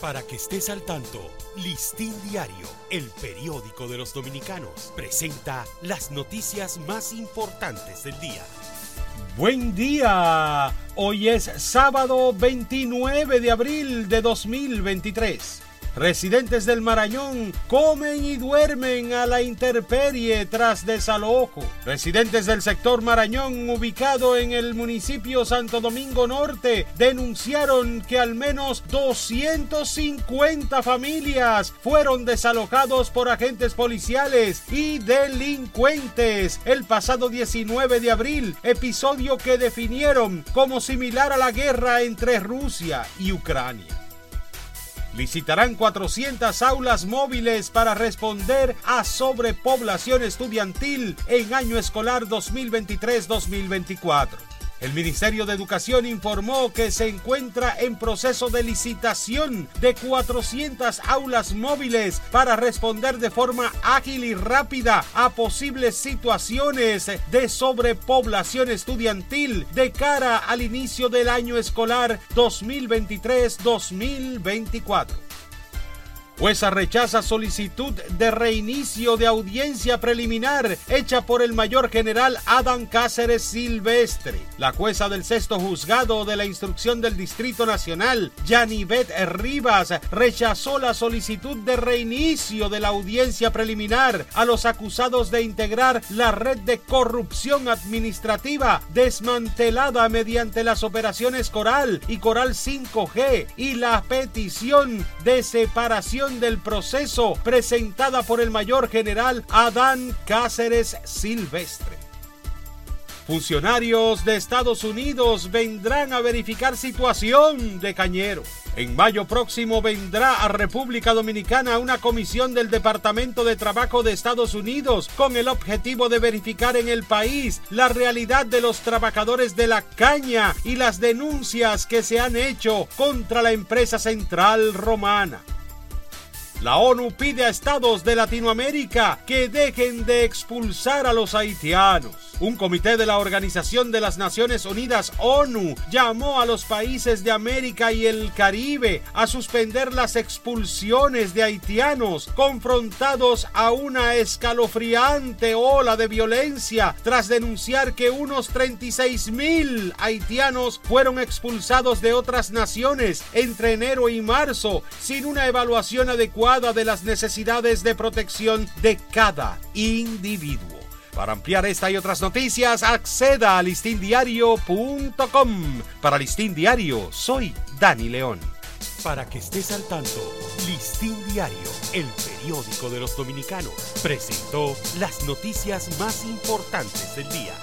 Para que estés al tanto, Listín Diario, el periódico de los dominicanos, presenta las noticias más importantes del día. Buen día, hoy es sábado 29 de abril de 2023. Residentes del Marañón comen y duermen a la intemperie tras desalojo. Residentes del sector Marañón, ubicado en el municipio Santo Domingo Norte, denunciaron que al menos 250 familias fueron desalojados por agentes policiales y delincuentes el pasado 19 de abril, episodio que definieron como similar a la guerra entre Rusia y Ucrania. Licitarán 400 aulas móviles para responder a sobrepoblación estudiantil en año escolar 2023-2024. El Ministerio de Educación informó que se encuentra en proceso de licitación de 400 aulas móviles para responder de forma ágil y rápida a posibles situaciones de sobrepoblación estudiantil de cara al inicio del año escolar 2023-2024. Jueza rechaza solicitud de reinicio de audiencia preliminar hecha por el mayor general Adam Cáceres Silvestre. La jueza del sexto juzgado de la instrucción del Distrito Nacional, Yanivet Rivas, rechazó la solicitud de reinicio de la audiencia preliminar a los acusados de integrar la red de corrupción administrativa desmantelada mediante las operaciones Coral y Coral 5G y la petición de separación del proceso presentada por el mayor general Adán Cáceres Silvestre. Funcionarios de Estados Unidos vendrán a verificar situación de Cañero. En mayo próximo vendrá a República Dominicana una comisión del Departamento de Trabajo de Estados Unidos con el objetivo de verificar en el país la realidad de los trabajadores de la caña y las denuncias que se han hecho contra la empresa central romana. La ONU pide a estados de Latinoamérica que dejen de expulsar a los haitianos. Un comité de la Organización de las Naciones Unidas, ONU, llamó a los países de América y el Caribe a suspender las expulsiones de haitianos confrontados a una escalofriante ola de violencia tras denunciar que unos 36 mil haitianos fueron expulsados de otras naciones entre enero y marzo sin una evaluación adecuada de las necesidades de protección de cada individuo. Para ampliar esta y otras noticias, acceda a listindiario.com. Para Listín Diario, soy Dani León. Para que estés al tanto, Listín Diario, el periódico de los dominicanos, presentó las noticias más importantes del día.